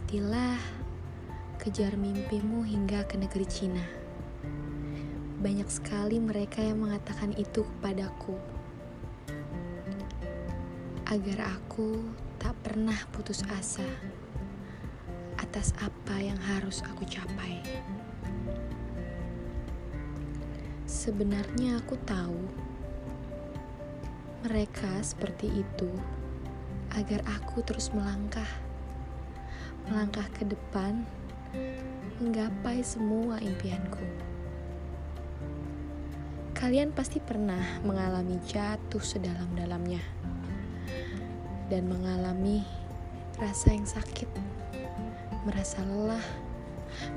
istilah kejar mimpimu hingga ke negeri Cina. Banyak sekali mereka yang mengatakan itu kepadaku. Agar aku tak pernah putus asa atas apa yang harus aku capai. Sebenarnya aku tahu mereka seperti itu agar aku terus melangkah, melangkah ke depan, menggapai semua impianku. Kalian pasti pernah mengalami jatuh sedalam-dalamnya dan mengalami rasa yang sakit, merasa lelah,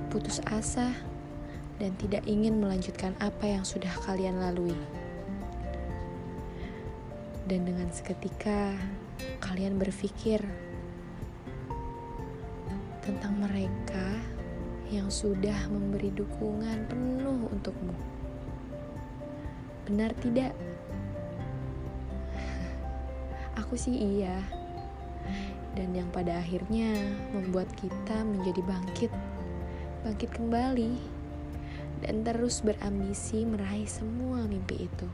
putus asa, dan tidak ingin melanjutkan apa yang sudah kalian lalui. Dan dengan seketika kalian berpikir tentang mereka yang sudah memberi dukungan penuh untukmu. Benar tidak? Aku sih iya. Dan yang pada akhirnya membuat kita menjadi bangkit, bangkit kembali, dan terus berambisi meraih semua mimpi itu.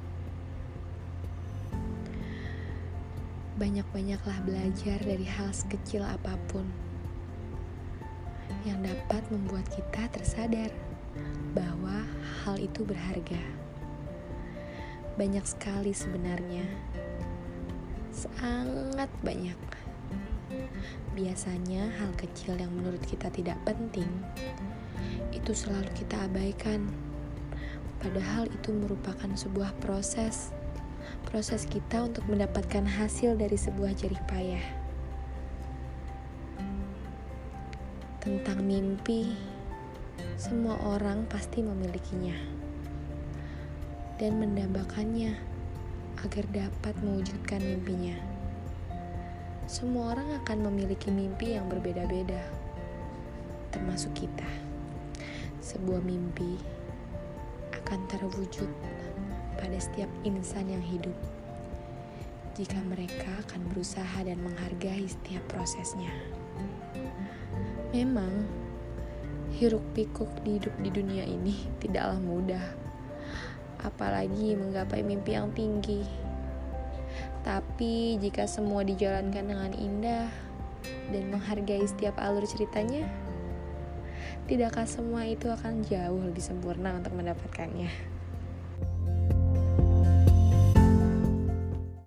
banyak-banyaklah belajar dari hal sekecil apa pun yang dapat membuat kita tersadar bahwa hal itu berharga. Banyak sekali sebenarnya, sangat banyak. Biasanya, hal kecil yang menurut kita tidak penting itu selalu kita abaikan, padahal itu merupakan sebuah proses proses kita untuk mendapatkan hasil dari sebuah jerih payah. Tentang mimpi, semua orang pasti memilikinya dan mendambakannya agar dapat mewujudkan mimpinya. Semua orang akan memiliki mimpi yang berbeda-beda, termasuk kita. Sebuah mimpi akan terwujud pada setiap insan yang hidup jika mereka akan berusaha dan menghargai setiap prosesnya. Memang, hiruk pikuk di hidup di dunia ini tidaklah mudah, apalagi menggapai mimpi yang tinggi. Tapi, jika semua dijalankan dengan indah dan menghargai setiap alur ceritanya, tidakkah semua itu akan jauh lebih sempurna untuk mendapatkannya?